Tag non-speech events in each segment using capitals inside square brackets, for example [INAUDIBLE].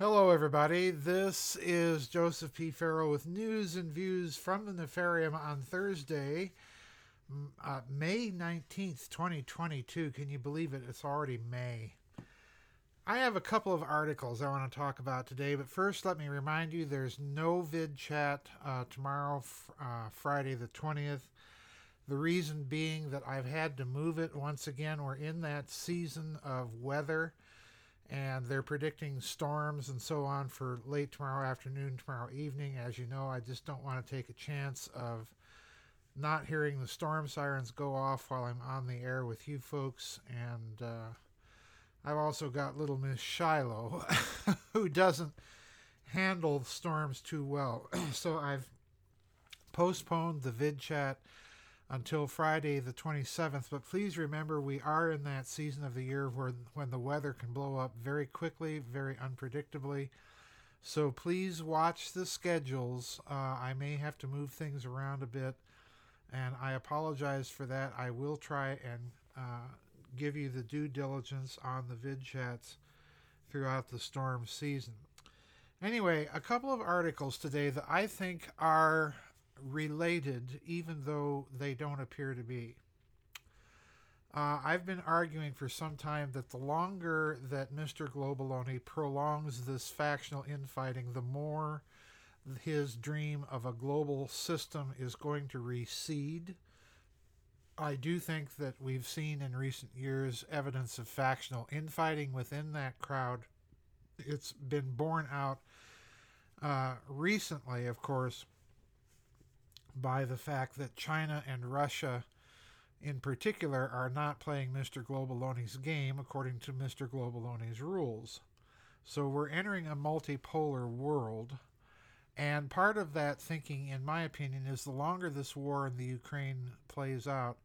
Hello, everybody. This is Joseph P. Farrell with news and views from the Nefarium on Thursday, uh, May 19th, 2022. Can you believe it? It's already May. I have a couple of articles I want to talk about today, but first, let me remind you there's no vid chat uh, tomorrow, uh, Friday the 20th. The reason being that I've had to move it once again. We're in that season of weather and they're predicting storms and so on for late tomorrow afternoon, tomorrow evening. As you know, I just don't want to take a chance of not hearing the storm sirens go off while I'm on the air with you folks. And uh, I've also got little Miss Shiloh, [LAUGHS] who doesn't handle storms too well. [CLEARS THROAT] so I've postponed the vid chat until Friday the 27th. But please remember, we are in that season of the year where when the weather can blow up very quickly, very unpredictably. So please watch the schedules. Uh, I may have to move things around a bit, and I apologize for that. I will try and uh, give you the due diligence on the vid chats throughout the storm season. Anyway, a couple of articles today that I think are related, even though they don't appear to be. Uh, I've been arguing for some time that the longer that Mr. Globaloney prolongs this factional infighting, the more his dream of a global system is going to recede. I do think that we've seen in recent years evidence of factional infighting within that crowd. It's been borne out uh, recently, of course, by the fact that China and Russia, in particular, are not playing Mr. Globaloney's game according to Mr. Globaloney's rules. So we're entering a multipolar world. And part of that thinking, in my opinion, is the longer this war in the Ukraine plays out,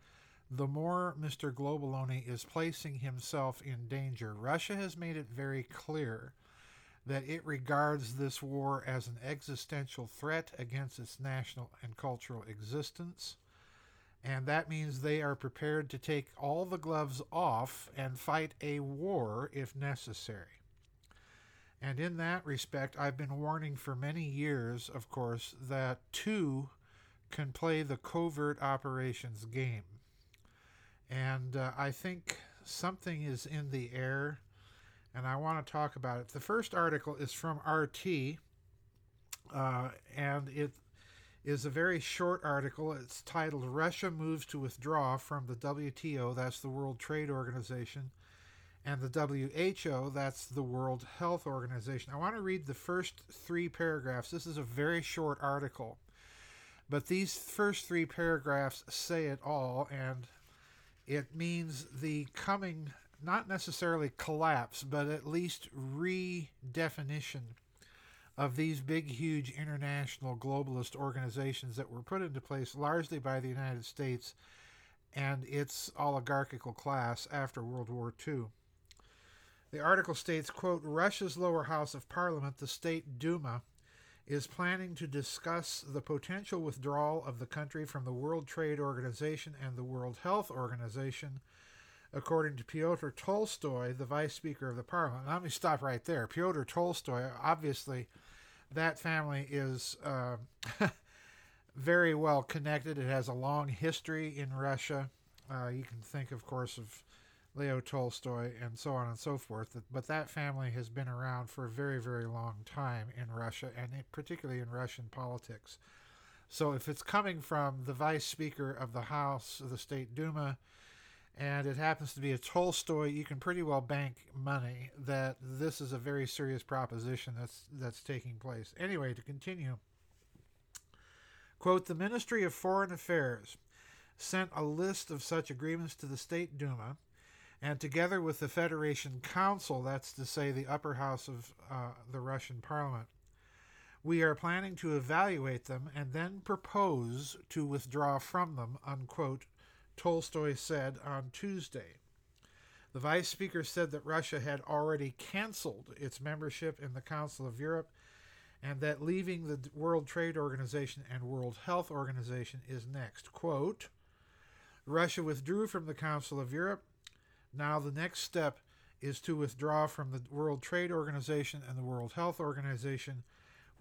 the more Mr. Globaloney is placing himself in danger. Russia has made it very clear that it regards this war as an existential threat against its national and cultural existence. And that means they are prepared to take all the gloves off and fight a war if necessary. And in that respect, I've been warning for many years, of course, that two can play the covert operations game. And uh, I think something is in the air and I want to talk about it. The first article is from RT, uh, and it is a very short article. It's titled Russia Moves to Withdraw from the WTO, that's the World Trade Organization, and the WHO, that's the World Health Organization. I want to read the first three paragraphs. This is a very short article, but these first three paragraphs say it all, and it means the coming not necessarily collapse, but at least redefinition of these big, huge international globalist organizations that were put into place largely by the United States and its oligarchical class after World War II. The article states, quote, Russia's lower house of parliament, the State Duma, is planning to discuss the potential withdrawal of the country from the World Trade Organization and the World Health Organization according to Pyotr Tolstoy, the vice speaker of the parliament. Let me stop right there. Pyotr Tolstoy, obviously, that family is uh, [LAUGHS] very well connected. It has a long history in Russia. Uh, you can think, of course, of Leo Tolstoy and so on and so forth. But that family has been around for a very, very long time in Russia, and particularly in Russian politics. So if it's coming from the vice speaker of the House of the State Duma, and it happens to be a Tolstoy, you can pretty well bank money that this is a very serious proposition that's that's taking place. Anyway, to continue, quote: The Ministry of Foreign Affairs sent a list of such agreements to the State Duma, and together with the Federation Council, that's to say the upper house of uh, the Russian Parliament, we are planning to evaluate them and then propose to withdraw from them. Unquote Tolstoy said on Tuesday. The vice speaker said that Russia had already canceled its membership in the Council of Europe and that leaving the World Trade Organization and World Health Organization is next. Quote Russia withdrew from the Council of Europe. Now the next step is to withdraw from the World Trade Organization and the World Health Organization,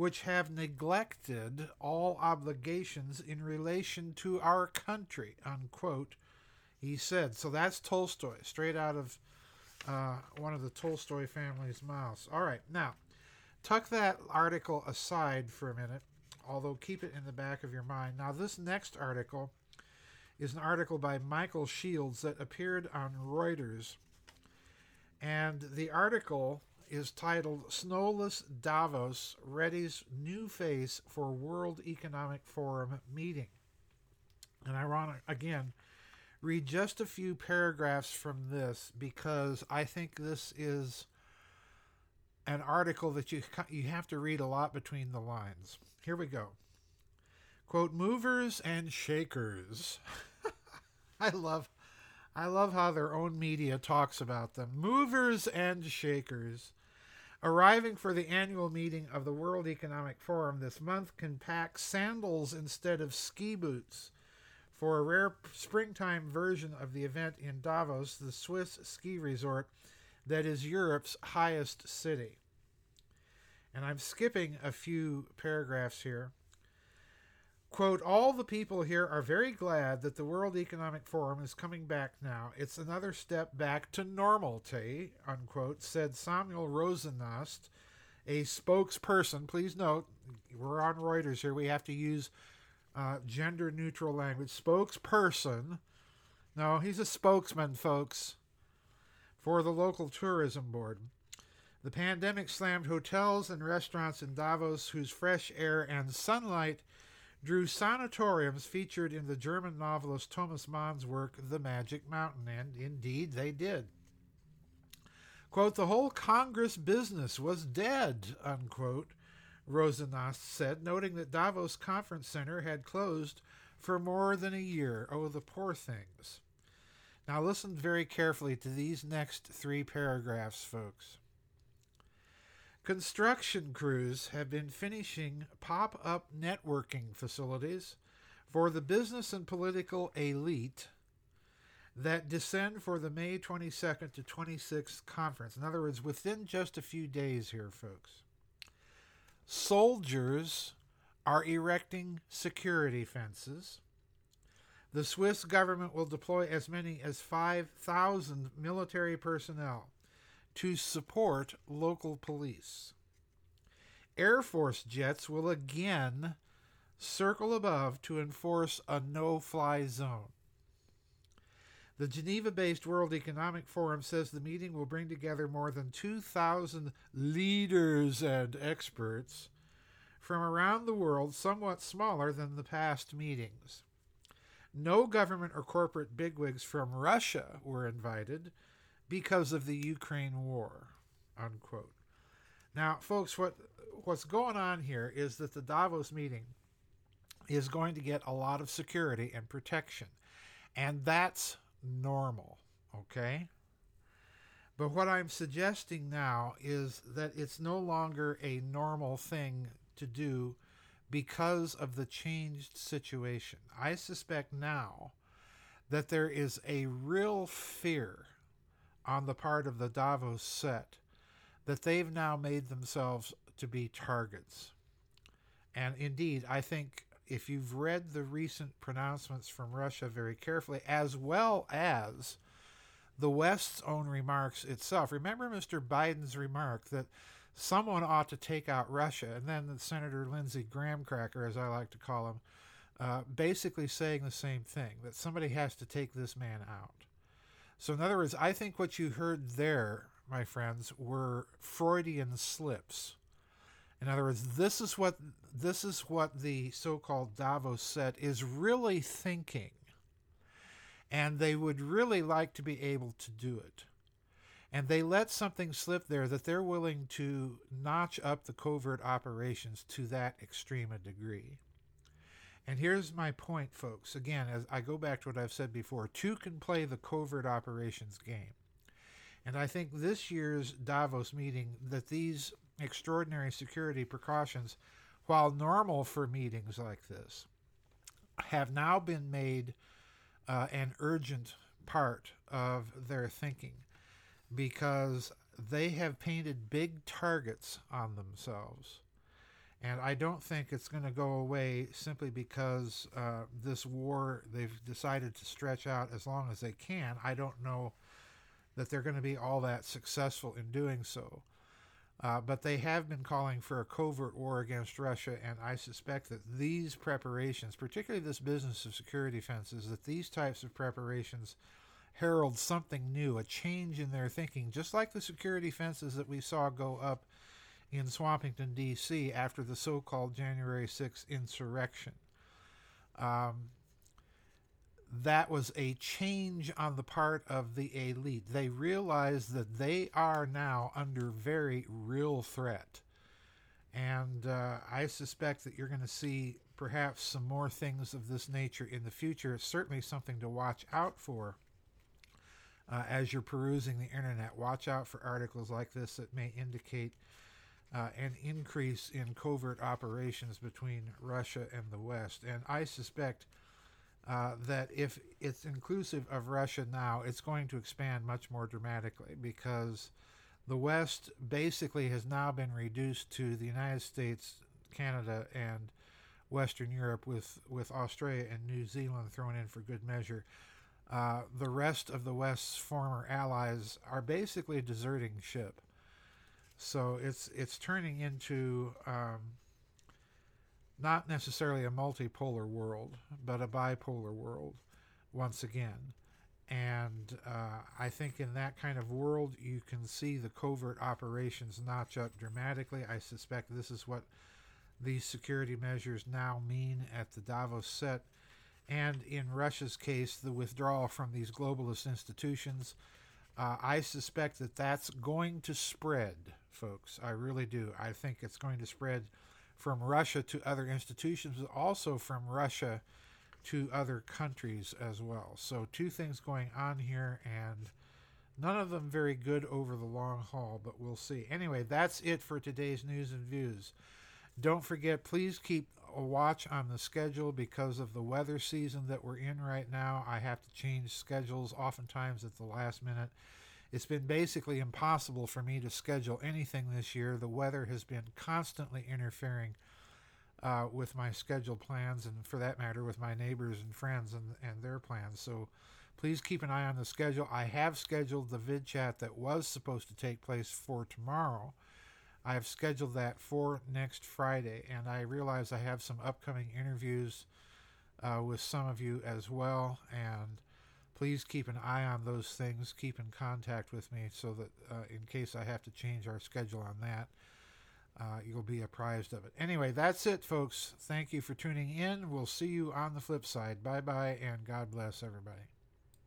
which have neglected all obligations in relation to our country, unquote, he said. So that's Tolstoy, straight out of uh, one of the Tolstoy family's mouths. All right, now, tuck that article aside for a minute, although keep it in the back of your mind. Now, this next article is an article by Michael Shields that appeared on Reuters. And the article is titled Snowless Davos Ready's New Face for World Economic Forum Meeting. And I to, again, read just a few paragraphs from this because I think this is an article that you you have to read a lot between the lines. Here we go. Quote movers and shakers. [LAUGHS] I love I love how their own media talks about them. Movers and shakers arriving for the annual meeting of the World Economic Forum this month can pack sandals instead of ski boots for a rare springtime version of the event in Davos, the Swiss ski resort that is Europe's highest city. And I'm skipping a few paragraphs here. Quote, all the people here are very glad that the World Economic Forum is coming back now. It's another step back to normality, unquote, said Samuel Rosenast, a spokesperson. Please note, we're on Reuters here. We have to use uh, gender neutral language, spokesperson. No, he's a spokesman, folks, for the local tourism board. The pandemic slammed hotels and restaurants in Davos, whose fresh air and sunlight drew sanatoriums featured in the German novelist Thomas Mann's work, The Magic Mountain. And indeed, they did. Quote, the whole Congress business was dead, unquote, Rosenast said, noting that Davos Conference Center had closed for more than a year. Oh, the poor things. Now, listen very carefully to these next three paragraphs, folks. Construction crews have been finishing pop up networking facilities for the business and political elite that descend for the May 22nd to 26th conference. In other words, within just a few days here, folks soldiers are erecting security fences. The Swiss government will deploy as many as 5,000 military personnel to support local police. Air Force jets will again circle above to enforce a no fly zone. The Geneva based World Economic Forum says the meeting will bring together more than 2,000 leaders and experts from around the world, somewhat smaller than the past meetings. No government or corporate bigwigs from Russia were invited because of the Ukraine war. Unquote. Now, folks, what what's going on here is that the Davos meeting is going to get a lot of security and protection. And that's normal, okay? But what I'm suggesting now is that it's no longer a normal thing to do because of the changed situation. I suspect now that there is a real fear on the part of the Davos set that they've now made themselves to be targets. And indeed, I think if you've read the recent pronouncements from Russia very carefully, as well as the West's own remarks itself, remember Mr. Biden's remark that someone ought to take out Russia, and then Senator Lindsey Graham Cracker, as I like to call him, uh, basically saying the same thing that somebody has to take this man out. So, in other words, I think what you heard there, my friends, were Freudian slips. In other words, this is what this is what the so-called Davos set is really thinking. And they would really like to be able to do it. And they let something slip there that they're willing to notch up the covert operations to that extreme a degree. And here's my point, folks. Again, as I go back to what I've said before, two can play the covert operations game. And I think this year's Davos meeting, that these extraordinary security precautions, while normal for meetings like this, have now been made uh, an urgent part of their thinking. because they have painted big targets on themselves. And I don't think it's going to go away simply because uh, this war they've decided to stretch out as long as they can. I don't know that they're going to be all that successful in doing so. Uh, but they have been calling for a covert war against Russia, and I suspect that these preparations, particularly this business of security fences, that these types of preparations herald something new, a change in their thinking, just like the security fences that we saw go up in Swampington, D.C. after the so called January 6th insurrection. Um, that was a change on the part of the elite. They realize that they are now under very real threat. And uh, I suspect that you're going to see perhaps some more things of this nature in the future. It's certainly something to watch out for uh, as you're perusing the internet. Watch out for articles like this that may indicate uh, an increase in covert operations between Russia and the West. And I suspect uh, that if it's inclusive of Russia now, it's going to expand much more dramatically because the West basically has now been reduced to the United States, Canada, and Western Europe, with, with Australia and New Zealand thrown in for good measure. Uh, the rest of the West's former allies are basically deserting ship. So it's it's turning into um, not necessarily a multipolar world, but a bipolar world once again. And uh, I think in that kind of world, you can see the covert operations notch up dramatically. I suspect this is what these security measures now mean at the Davos set. And in Russia's case, the withdrawal from these globalist institutions. Uh, I suspect that that's going to spread, folks. I really do. I think it's going to spread from Russia to other institutions, but also from Russia to other countries as well. So, two things going on here, and none of them very good over the long haul, but we'll see. Anyway, that's it for today's news and views. Don't forget, please keep a watch on the schedule because of the weather season that we're in right now. I have to change schedules oftentimes at the last minute. It's been basically impossible for me to schedule anything this year. The weather has been constantly interfering uh, with my scheduled plans, and for that matter, with my neighbors and friends and, and their plans. So please keep an eye on the schedule. I have scheduled the vid chat that was supposed to take place for tomorrow. I have scheduled that for next Friday, and I realize I have some upcoming interviews uh, with some of you as well. And please keep an eye on those things. Keep in contact with me so that uh, in case I have to change our schedule on that, uh, you'll be apprised of it. Anyway, that's it, folks. Thank you for tuning in. We'll see you on the flip side. Bye bye, and God bless everybody.